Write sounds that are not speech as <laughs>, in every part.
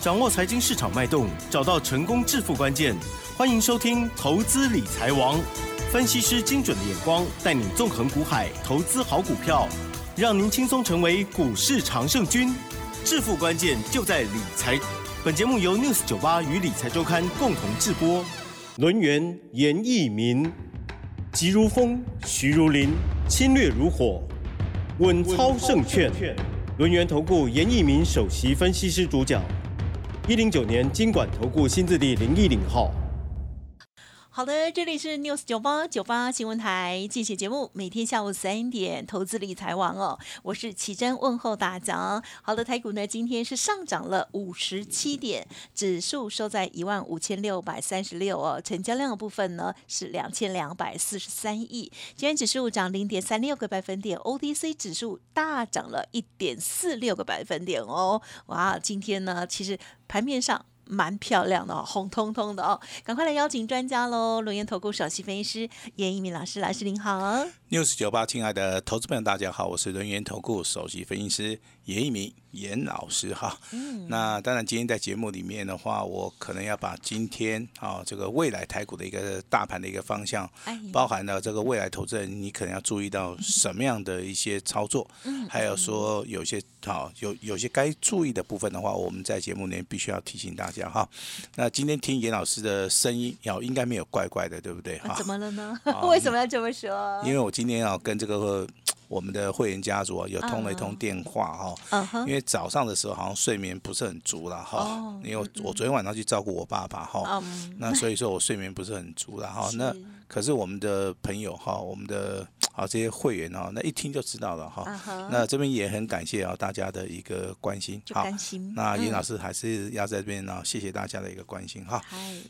掌握财经市场脉动，找到成功致富关键。欢迎收听《投资理财王》，分析师精准的眼光，带你纵横股海，投资好股票，让您轻松成为股市常胜军。致富关键就在理财。本节目由 News 九八与理财周刊共同制播。轮源严义民，急如风，徐如林，侵略如火，稳操胜券。轮源投顾严义民首席分析师主讲。一零九年经管投顾新字第零一零号。好的，这里是 News 九八九八新闻台，进行节目，每天下午三点，投资理财网哦，我是奇珍问候大家。好的，台股呢今天是上涨了五十七点，指数收在一万五千六百三十六哦，成交量的部分呢是两千两百四十三亿，今天指数涨零点三六个百分点，OTC 指数大涨了一点四六个百分点哦，哇，今天呢其实盘面上。蛮漂亮的哦，红彤彤的哦，赶快来邀请专家喽！轮研投顾首席分析师严一鸣老师，老师您好。News 九八，亲爱的投资朋友，大家好，我是轮研投顾首席分析师严一鸣严老师哈。嗯。那当然，今天在节目里面的话，我可能要把今天啊这个未来台股的一个大盘的一个方向，包含了这个未来投资人你可能要注意到什么样的一些操作，嗯，还有说有些好有有些该注意的部分的话，我们在节目里面必须要提醒大家哈。那今天听严老师的声音，要应该没有怪怪的，对不对？哈怎么了呢？<laughs> 为什么要这么说？因为我。今天啊跟这个我们的会员家族啊，有通了一通电话哈，因为早上的时候好像睡眠不是很足了哈，因为我昨天晚上去照顾我爸爸哈，那所以说我睡眠不是很足了哈。<laughs> 那可是我们的朋友哈，我们的啊这些会员哈，那一听就知道了哈。那这边也很感谢啊大家的一个关心，好，那尹老师还是要在这边呢，谢谢大家的一个关心哈。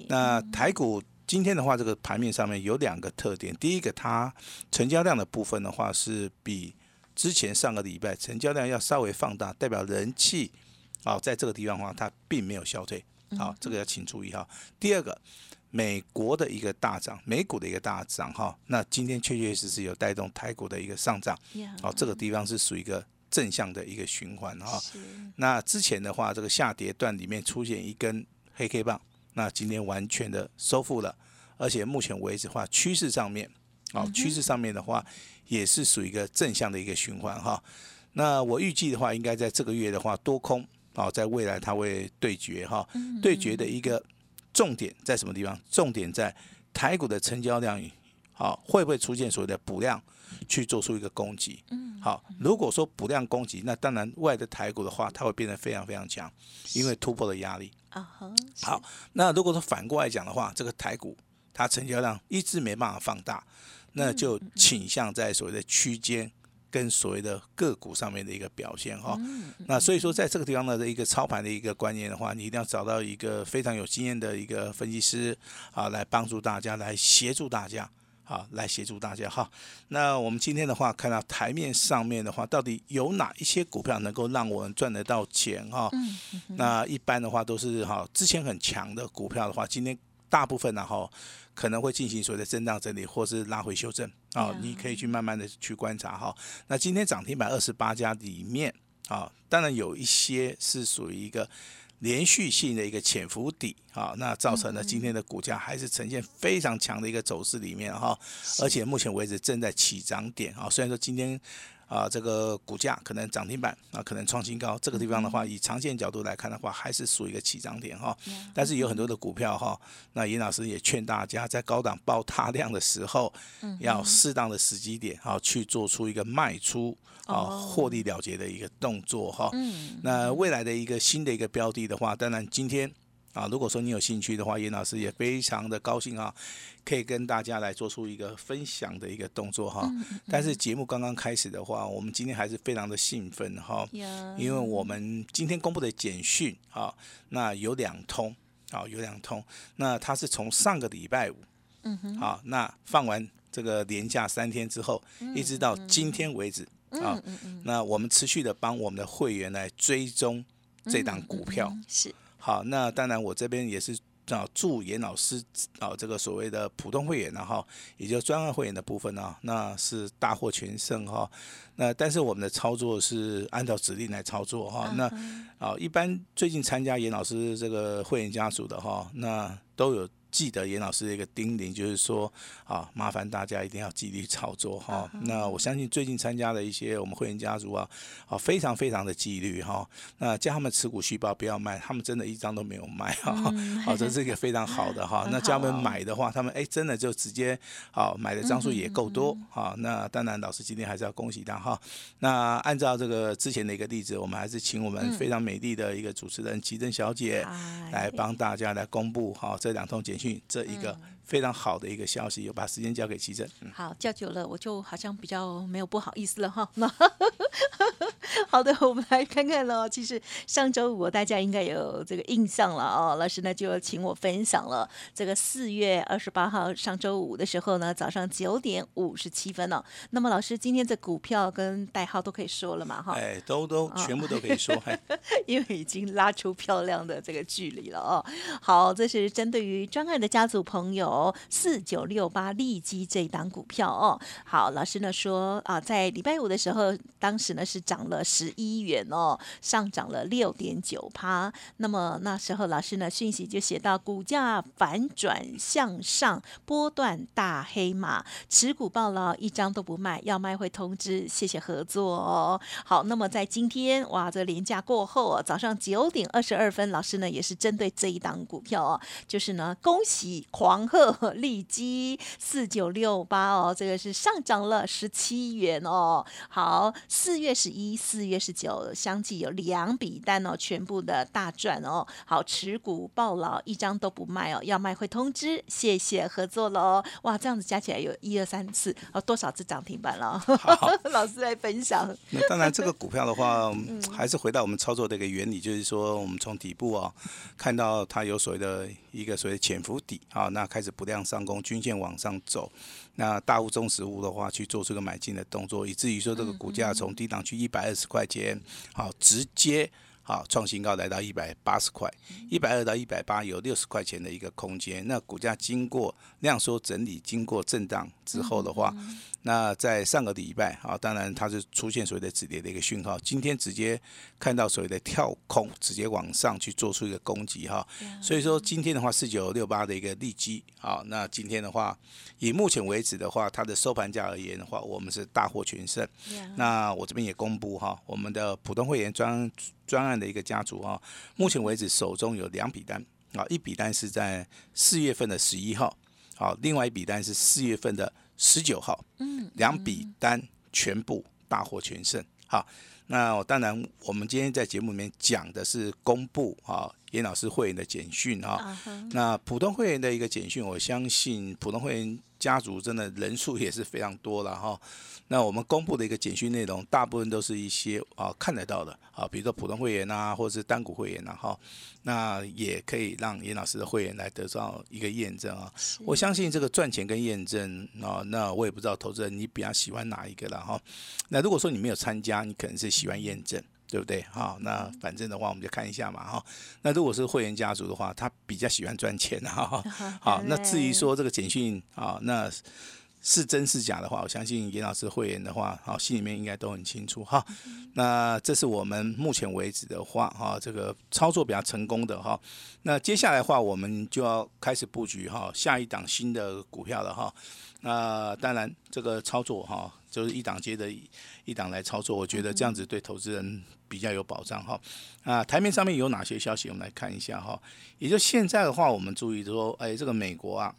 那台股。今天的话，这个盘面上面有两个特点。第一个，它成交量的部分的话，是比之前上个礼拜成交量要稍微放大，代表人气啊，在这个地方的话，它并没有消退。好，这个要请注意哈。第二个，美国的一个大涨，美股的一个大涨哈，那今天确确实实有带动台股的一个上涨。好，这个地方是属于一个正向的一个循环哈。那之前的话，这个下跌段里面出现一根黑 K 棒。那今天完全的收复了，而且目前为止的话，趋势上面，啊，趋势上面的话，也是属于一个正向的一个循环哈。那我预计的话，应该在这个月的话，多空啊，在未来它会对决哈，对决的一个重点在什么地方？重点在台股的成交量，好，会不会出现所谓的补量？去做出一个攻击，嗯，好，如果说补量攻击，那当然外的台股的话，它会变得非常非常强，因为突破的压力啊。好，那如果说反过来讲的话，这个台股它成交量一直没办法放大，那就倾向在所谓的区间跟所谓的个股上面的一个表现哈。那所以说，在这个地方呢的一个操盘的一个观念的话，你一定要找到一个非常有经验的一个分析师啊，来帮助大家，来协助大家。好，来协助大家哈。那我们今天的话，看到台面上面的话，到底有哪一些股票能够让我们赚得到钱哈？嗯。那一般的话都是哈，之前很强的股票的话，今天大部分呢哈，可能会进行所谓的震荡整理，或是拉回修正啊。你可以去慢慢的去观察哈。那今天涨停板二十八家里面啊，当然有一些是属于一个。连续性的一个潜伏底啊，那造成了今天的股价还是呈现非常强的一个走势里面哈，而且目前为止正在起涨点啊，虽然说今天。啊，这个股价可能涨停板啊，可能创新高。这个地方的话，以长线角度来看的话，还是属于一个起涨点哈。但是有很多的股票哈，那严老师也劝大家在高档爆大量的时候，要适当的时机点啊，去做出一个卖出啊，获利了结的一个动作哈。那未来的一个新的一个标的的话，当然今天。啊，如果说你有兴趣的话，严老师也非常的高兴啊，可以跟大家来做出一个分享的一个动作哈。但是节目刚刚开始的话，我们今天还是非常的兴奋哈，因为我们今天公布的简讯啊，那有两通啊，有两通，那它是从上个礼拜五，嗯哼，好，那放完这个年假三天之后，一直到今天为止啊，那我们持续的帮我们的会员来追踪这档股票是。好，那当然我这边也是啊，祝严老师啊，这个所谓的普通会员呢，哈也就专案会员的部分呢，那是大获全胜哈。那但是我们的操作是按照指令来操作哈。那啊，一般最近参加严老师这个会员家族的哈，那都有。记得严老师的一个叮咛，就是说啊，麻烦大家一定要纪律操作哈。那我相信最近参加的一些我们会员家族啊，啊，非常非常的纪律哈。那叫他们持股续报不要卖，他们真的一张都没有卖哈。<laughs> 好，这是一个非常好的哈。<laughs> 那叫他们买的话，他们哎真的就直接好买的张数也够多哈。那当然，老师今天还是要恭喜他哈。那按照这个之前的一个例子，我们还是请我们非常美丽的一个主持人奇珍小姐来帮大家来公布哈这两通简。这一个非常好的一个消息，又把时间交给奇正。好，叫久了，我就好像比较没有不好意思了哈。<laughs> 好的，我们来看看喽。其实上周五大家应该有这个印象了哦。老师呢就请我分享了这个四月二十八号上周五的时候呢，早上九点五十七分哦。那么老师今天这股票跟代号都可以说了嘛？哈，哎，都都全部都可以说，<laughs> 因为已经拉出漂亮的这个距离了哦。好，这是针对于专案的家族朋友四九六八利基这一档股票哦。好，老师呢说啊，在礼拜五的时候，当时呢是涨了。十一元哦，上涨了六点九趴。那么那时候老师呢讯息就写到，股价反转向上，波段大黑马，持股报了，一张都不卖，要卖会通知，谢谢合作哦。好，那么在今天哇，这连假过后啊，早上九点二十二分，老师呢也是针对这一档股票哦，就是呢恭喜狂贺利基四九六八哦，这个是上涨了十七元哦。好，四月十一四。月十九相继有两笔单哦，全部的大赚哦。好，持股报牢，一张都不卖哦，要卖会通知，谢谢合作喽。哇，这样子加起来有一二三四哦，多少只涨停板了？<laughs> 老师来分享。那当然，这个股票的话，<laughs> 还是回到我们操作的一个原理，就是说，我们从底部啊，看到它有所谓的一个所谓潜伏底啊，那开始不量上攻，均线往上走。那大物中实物的话，去做出个买进的动作，以至于说这个股价从低档去一百二十块钱，好直接。好，创新高来到一百八十块，一百二到一百八有六十块钱的一个空间。那股价经过量缩整理，经过震荡之后的话，那在上个礼拜啊，当然它是出现所谓的止跌的一个讯号。今天直接看到所谓的跳空，直接往上去做出一个攻击哈。所以说今天的话，四九六八的一个利基啊，那今天的话，以目前为止的话，它的收盘价而言的话，我们是大获全胜。那我这边也公布哈，我们的普通会员专。专案的一个家族啊，目前为止手中有两笔单啊，一笔单是在四月份的十一号，好，另外一笔单是四月份的十九号，嗯，两笔单全部大获全胜，好，那当然我们今天在节目里面讲的是公布啊，严老师会员的简讯啊，那普通会员的一个简讯，我相信普通会员。家族真的人数也是非常多了哈，那我们公布的一个简讯内容，大部分都是一些啊看得到的啊，比如说普通会员啊，或者是单股会员呐哈，那也可以让严老师的会员来得到一个验证啊。我相信这个赚钱跟验证啊，那我也不知道投资人你比较喜欢哪一个了哈。那如果说你没有参加，你可能是喜欢验证。对不对？好，那反正的话，我们就看一下嘛，哈。那如果是会员家族的话，他比较喜欢赚钱，哈。<laughs> 好，那至于说这个简讯啊，那是真是假的话，我相信严老师会员的话，好，心里面应该都很清楚，哈。那这是我们目前为止的话，哈，这个操作比较成功的哈。那接下来的话，我们就要开始布局哈，下一档新的股票了哈。那当然，这个操作哈，就是一档接着一档来操作，我觉得这样子对投资人。比较有保障哈，啊，台面上面有哪些消息？我们来看一下哈。也就现在的话，我们注意说，哎，这个美国啊，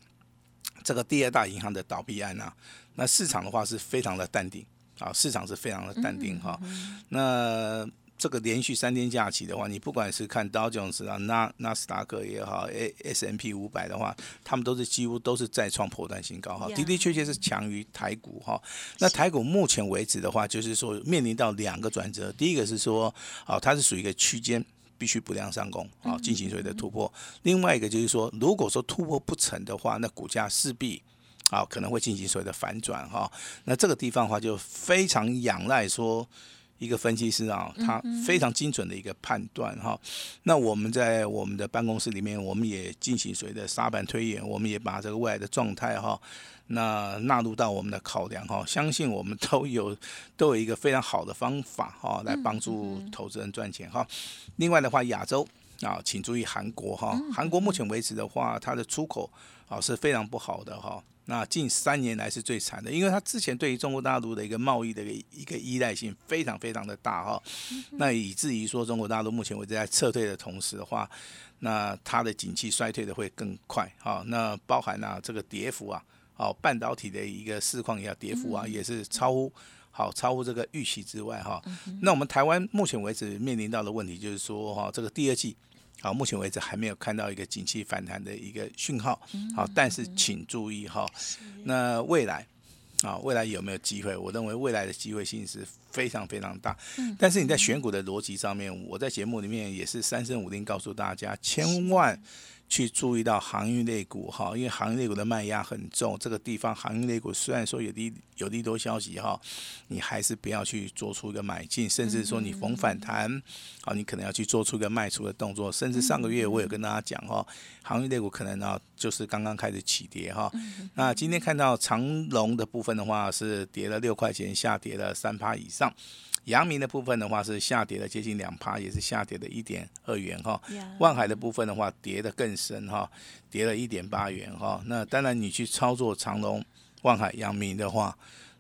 这个第二大银行的倒闭案啊，那市场的话是非常的淡定啊，市场是非常的淡定哈。那这个连续三天假期的话，你不管是看道琼斯啊、纳纳斯达克也好，A S M P 五百的话，他们都是几乎都是再创破断新高哈，的的确确是强于台股哈。那台股目前为止的话，就是说面临到两个转折，第一个是说，啊，它是属于一个区间，必须不量上攻啊，进行所谓的突破；另外一个就是说，如果说突破不成的话，那股价势必啊可能会进行所谓的反转哈。那这个地方的话，就非常仰赖说。一个分析师啊，他非常精准的一个判断哈。那我们在我们的办公室里面，我们也进行所谓的沙盘推演，我们也把这个未来的状态哈，那纳入到我们的考量哈。相信我们都有 <laughs> 都有一个非常好的方法哈，来帮助投资人赚钱哈。另外的话，亚洲啊，请注意韩国哈，韩国目前为止的话，它的出口啊是非常不好的哈。那近三年来是最惨的，因为它之前对于中国大陆的一个贸易的一个一个依赖性非常非常的大哈，那以至于说中国大陆目前为止在撤退的同时的话，那它的景气衰退的会更快哈，那包含啊这个跌幅啊，哦半导体的一个市况也要跌幅啊，也是超乎好超乎这个预期之外哈，那我们台湾目前为止面临到的问题就是说哈，这个第二季。好，目前为止还没有看到一个景气反弹的一个讯号。好，但是请注意哈，那未来啊，未来有没有机会？我认为未来的机会性是非常非常大。但是你在选股的逻辑上面，我在节目里面也是三声五令告诉大家，千万。去注意到航运类股哈，因为航运类股的卖压很重，这个地方航运类股虽然说有利有利多消息哈，你还是不要去做出一个买进，甚至说你逢反弹，啊，你可能要去做出一个卖出的动作。甚至上个月我有跟大家讲哈，航运类股可能呢就是刚刚开始起跌哈。那今天看到长龙的部分的话是跌了六块钱，下跌了三趴以上。阳明的部分的话是下跌了接近两趴，也是下跌了一点二元哈。万海的部分的话跌得更深哈，跌了一点八元哈。那当然你去操作长隆、万海、阳明的话，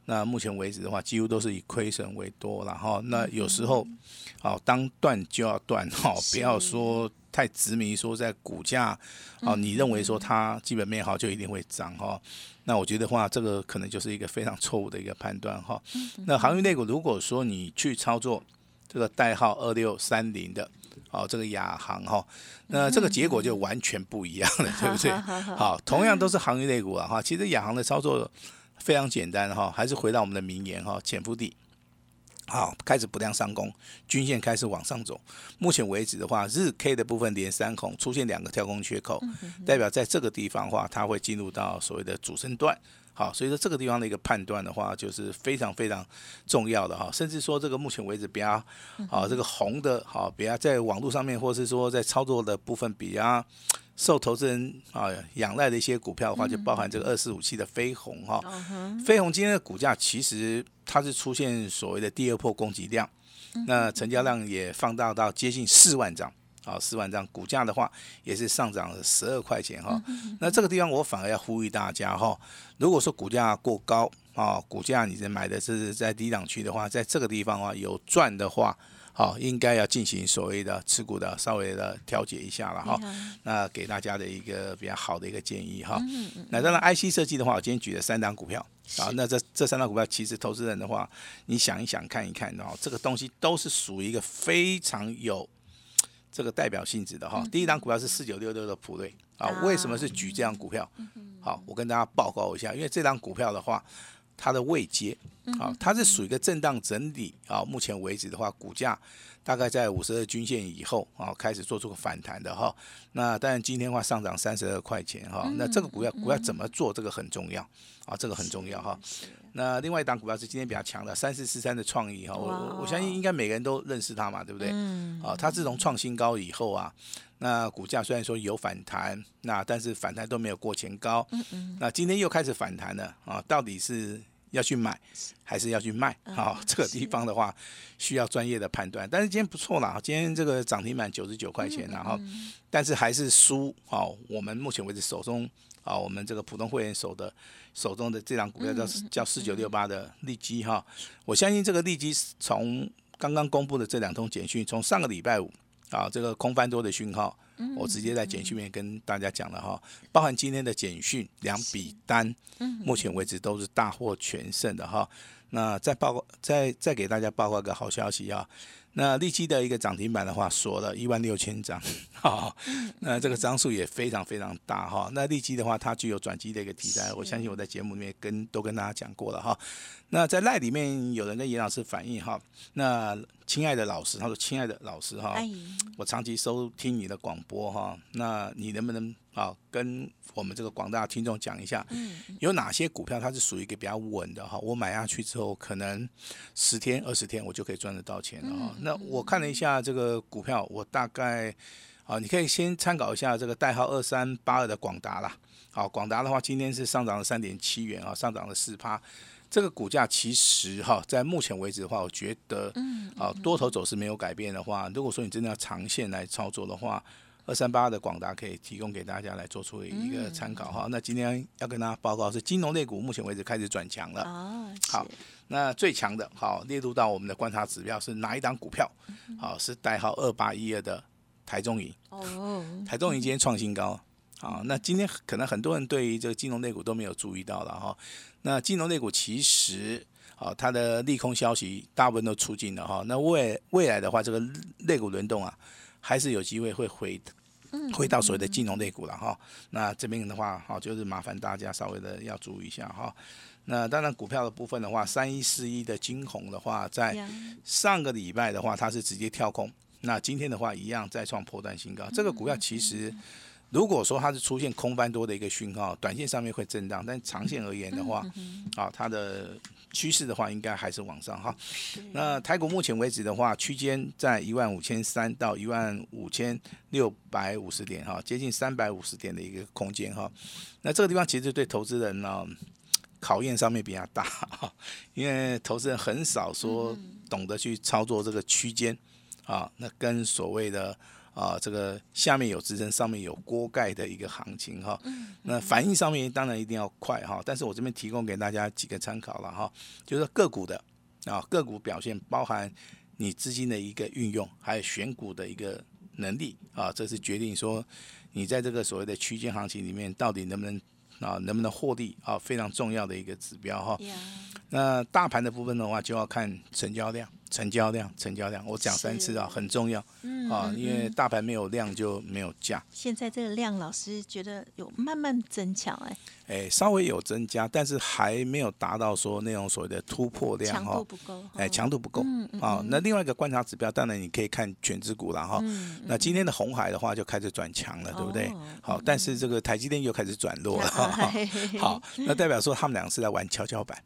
那目前为止的话几乎都是以亏损为多然后。那有时候，好当断就要断哈，不要说。太执迷说在股价，哦，你认为说它基本面好就一定会涨哈？那我觉得话，这个可能就是一个非常错误的一个判断哈。那航运类股，如果说你去操作这个代号二六三零的，哦，这个亚航哈，那这个结果就完全不一样了，对不对？<laughs> 好，同样都是航运类股啊哈，其实亚航的操作非常简单哈，还是回到我们的名言哈，潜伏地。好，开始不量上攻，均线开始往上走。目前为止的话，日 K 的部分连三孔出现两个跳空缺口，代表在这个地方的话，它会进入到所谓的主升段。好，所以说这个地方的一个判断的话，就是非常非常重要的哈。甚至说这个目前为止比较啊，这个红的，好比较在网络上面，或是说在操作的部分比较受投资人啊仰赖的一些股票的话，就包含这个二四五七的飞鸿哈。飞鸿今天的股价其实它是出现所谓的第二波供给量，那成交量也放大到接近四万张。好，四万张股价的话，也是上涨了十二块钱哈。那这个地方我反而要呼吁大家哈，如果说股价过高啊，股价你在买的是在低档区的话，在这个地方啊有赚的话，好，应该要进行所谓的持股的稍微的调节一下了哈。那给大家的一个比较好的一个建议哈。那当然，IC 设计的话，我今天举了三档股票啊。那这这三档股票，其实投资人的话，你想一想看一看哦，这个东西都是属于一个非常有。这个代表性质的哈，第一档股票是四九六六的普瑞啊，为什么是举这张股票？好，我跟大家报告一下，因为这张股票的话，它的位阶啊，它是属于一个震荡整理啊，目前为止的话，股价大概在五十二均线以后啊，开始做出个反弹的哈。那当然今天的话上涨三十二块钱哈，那这个股票股票怎么做？这个很重要啊，这个很重要哈。那另外一档股票是今天比较强的三四四三的创意哈，我我相信应该每个人都认识它嘛，对不对？嗯。啊，它自从创新高以后啊，那股价虽然说有反弹，那但是反弹都没有过前高。那今天又开始反弹了啊，到底是要去买还是要去卖？好，这个地方的话需要专业的判断。但是今天不错啦，今天这个涨停板九十九块钱，然后但是还是输。好，我们目前为止手中。啊，我们这个普通会员手的手中的这张股票叫叫四九六八的利基哈，我相信这个利基从刚刚公布的这两通简讯，从上个礼拜五啊这个空翻多的讯号，我直接在简讯面跟大家讲了哈，包含今天的简讯两笔单，目前为止都是大获全胜的哈。那再报告再再给大家报告个好消息啊，那利基的一个涨停板的话锁了一万六千张，哈，那这个张数也非常非常大哈。那利基的话，它具有转机的一个题材，我相信我在节目里面跟都跟大家讲过了哈。那在赖里面有人跟严老师反映哈，那亲爱的老师，他说亲爱的老师哈，我长期收听你的广播哈，那你能不能啊跟我们这个广大听众讲一下，有哪些股票它是属于一个比较稳的哈？我买下去之后，可能十天二十天我就可以赚得到钱了哈。那我看了一下这个股票，我大概啊，你可以先参考一下这个代号二三八二的广达啦。好，广达的话今天是上涨了三点七元啊，上涨了四趴。这个股价其实哈，在目前为止的话，我觉得，啊，多头走势没有改变的话，如果说你真的要长线来操作的话，二三八的广达可以提供给大家来做出一个参考哈。那今天要跟大家报告是金融类股目前为止开始转强了。哦，好，那最强的，好列入到我们的观察指标是哪一档股票？好，是代号二八一二的台中银。哦，台中银今天创新高。好，那今天可能很多人对于这个金融类股都没有注意到了哈。那金融类股其实，啊，它的利空消息大部分都出尽了哈。那未未来的话，这个类股轮动啊，还是有机会会回，回到所谓的金融类股了哈。那这边的话，哈，就是麻烦大家稍微的要注意一下哈。那当然，股票的部分的话，三一四一的金红的话，在上个礼拜的话，它是直接跳空。那今天的话，一样再创破断新高。这个股票其实。如果说它是出现空翻多的一个讯号，短线上面会震荡，但长线而言的话，啊，它的趋势的话应该还是往上哈。那台股目前为止的话，区间在一万五千三到一万五千六百五十点哈，接近三百五十点的一个空间哈。那这个地方其实对投资人呢考验上面比较大哈，<laughs> 因为投资人很少说懂得去操作这个区间啊，那跟所谓的。啊，这个下面有支撑，上面有锅盖的一个行情哈。那反应上面当然一定要快哈。但是我这边提供给大家几个参考了哈，就是个股的啊，个股表现包含你资金的一个运用，还有选股的一个能力啊，这是决定说你在这个所谓的区间行情里面到底能不能啊，能不能获利啊，非常重要的一个指标哈。那大盘的部分的话，就要看成交量。成交量，成交量，我讲三次啊，很重要，嗯啊，因为大盘没有量就没有价。现在这个量，老师觉得有慢慢增强，哎。哎，稍微有增加，但是还没有达到说那种所谓的突破量哈。强度不够。哎，强度不够。嗯嗯。啊，那另外一个观察指标，当然你可以看全指股了哈。嗯。那今天的红海的话就开始转强了，对不对？好，但是这个台积电又开始转弱了。<laughs> 好，那代表说他们两个是在玩跷跷板。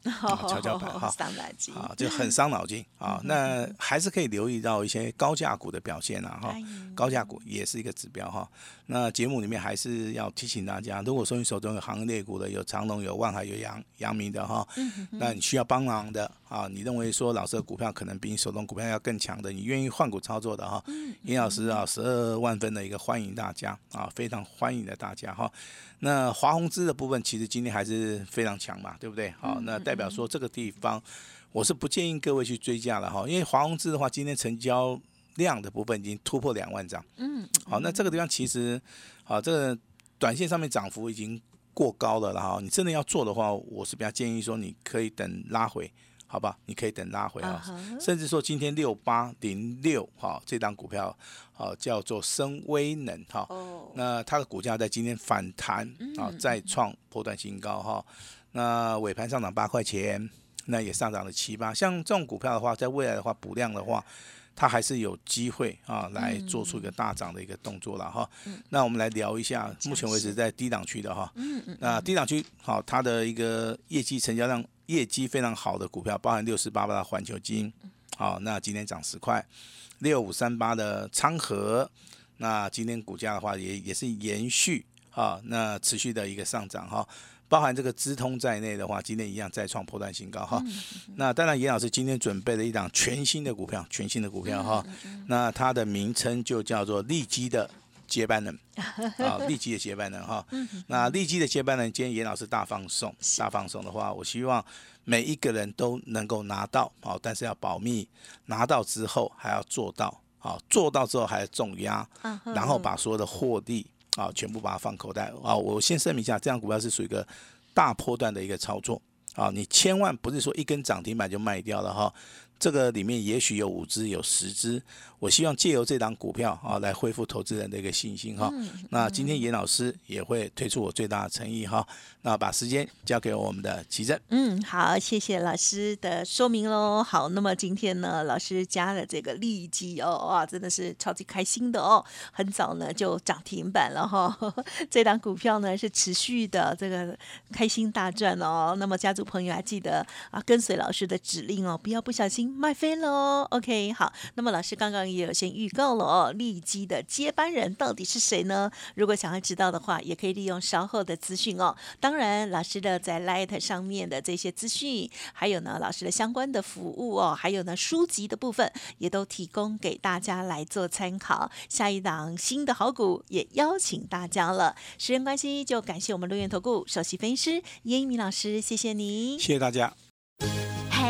跷跷板 <laughs> 哈。伤脑筋。啊，就很伤脑筋啊。那还是可以留意到一些高价股的表现啊哈。高价股也是一个指标哈。那节目里面还是要提醒大家，如果说你手中有行业股的，有长隆、有万海、有阳阳明的哈，那你需要帮忙的啊，你认为说老师的股票可能比你手中股票要更强的，你愿意换股操作的哈，尹老师啊，十二万分的一个欢迎大家啊，非常欢迎的大家哈。那华宏资的部分其实今天还是非常强嘛，对不对？好，那代表说这个地方我是不建议各位去追加了哈，因为华宏资的话，今天成交。量的部分已经突破两万张，嗯，好，那这个地方其实，好，这个短线上面涨幅已经过高了了哈，你真的要做的话，我是比较建议说，你可以等拉回，好吧？你可以等拉回啊，甚至说今天六八零六哈，这张股票，好叫做深威能哈，那它的股价在今天反弹啊，再创破断新高哈，那尾盘上涨八块钱，那也上涨了七八，像这种股票的话，在未来的话补量的话。它还是有机会啊，来做出一个大涨的一个动作了哈。那我们来聊一下，目前为止在低档区的哈。那低档区好，它的一个业绩成交量业绩非常好的股票，包含六四八八的环球金，好，那今天涨十块。六五三八的昌河，那今天股价的话也也是延续啊，那持续的一个上涨哈。包含这个资通在内的话，今天一样再创破断新高哈。那当然，严老师今天准备了一档全新的股票，全新的股票哈。那它的名称就叫做利基的接班人 <laughs> 啊，利基的接班人哈。那利基的接班人，今天严老师大放送，大放送的话，我希望每一个人都能够拿到啊，但是要保密，拿到之后还要做到啊，做到之后还要重压，然后把所有的获利。啊，全部把它放口袋啊！我先声明一下，这样股票是属于一个大波段的一个操作啊！你千万不是说一根涨停板就卖掉了哈，这个里面也许有五只，有十只。我希望借由这档股票啊，来恢复投资人的一个信心哈。那今天严老师也会推出我最大的诚意哈。那把时间交给我们的奇正。嗯，好，谢谢老师的说明喽。好，那么今天呢，老师加了这个利基哦，哇，真的是超级开心的哦。很早呢就涨停板了哈。<laughs> 这档股票呢是持续的这个开心大赚哦。那么家族朋友还记得啊，跟随老师的指令哦，不要不小心卖飞了哦。OK，好，那么老师刚刚也有先预告了哦，利基的接班人到底是谁呢？如果想要知道的话，也可以利用稍后的资讯哦。当然，老师的在 Light 上面的这些资讯，还有呢，老师的相关的服务哦，还有呢，书籍的部分也都提供给大家来做参考。下一档新的好股也邀请大家了。时间关系，就感谢我们陆源投顾首席分析师叶一鸣老师，谢谢你，谢谢大家。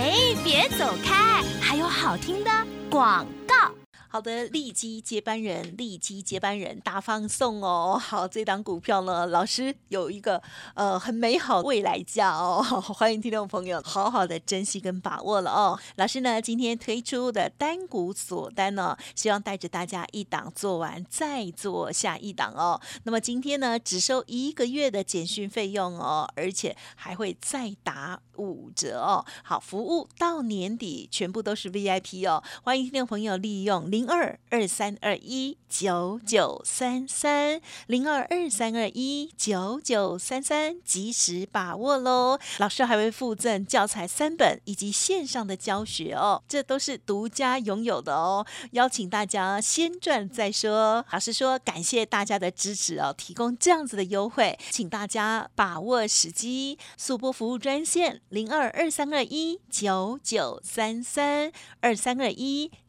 哎，别走开，还有好听的广告。好的，利基接班人，利基接班人大放送哦。好，这档股票呢，老师有一个呃很美好未来价哦。<laughs> 欢迎听众朋友好好的珍惜跟把握了哦。老师呢今天推出的单股锁单呢，希望带着大家一档做完再做下一档哦。那么今天呢只收一个月的简讯费用哦，而且还会再打五折哦。好，服务到年底全部都是 VIP 哦。欢迎听众朋友利用零。零二二三二一九九三三零二二三二一九九三三，及时把握喽！老师还会附赠教材三本以及线上的教学哦，这都是独家拥有的哦。邀请大家先赚再说。老师说感谢大家的支持哦，提供这样子的优惠，请大家把握时机，速播服务专线零二二三二一九九三三二三二一。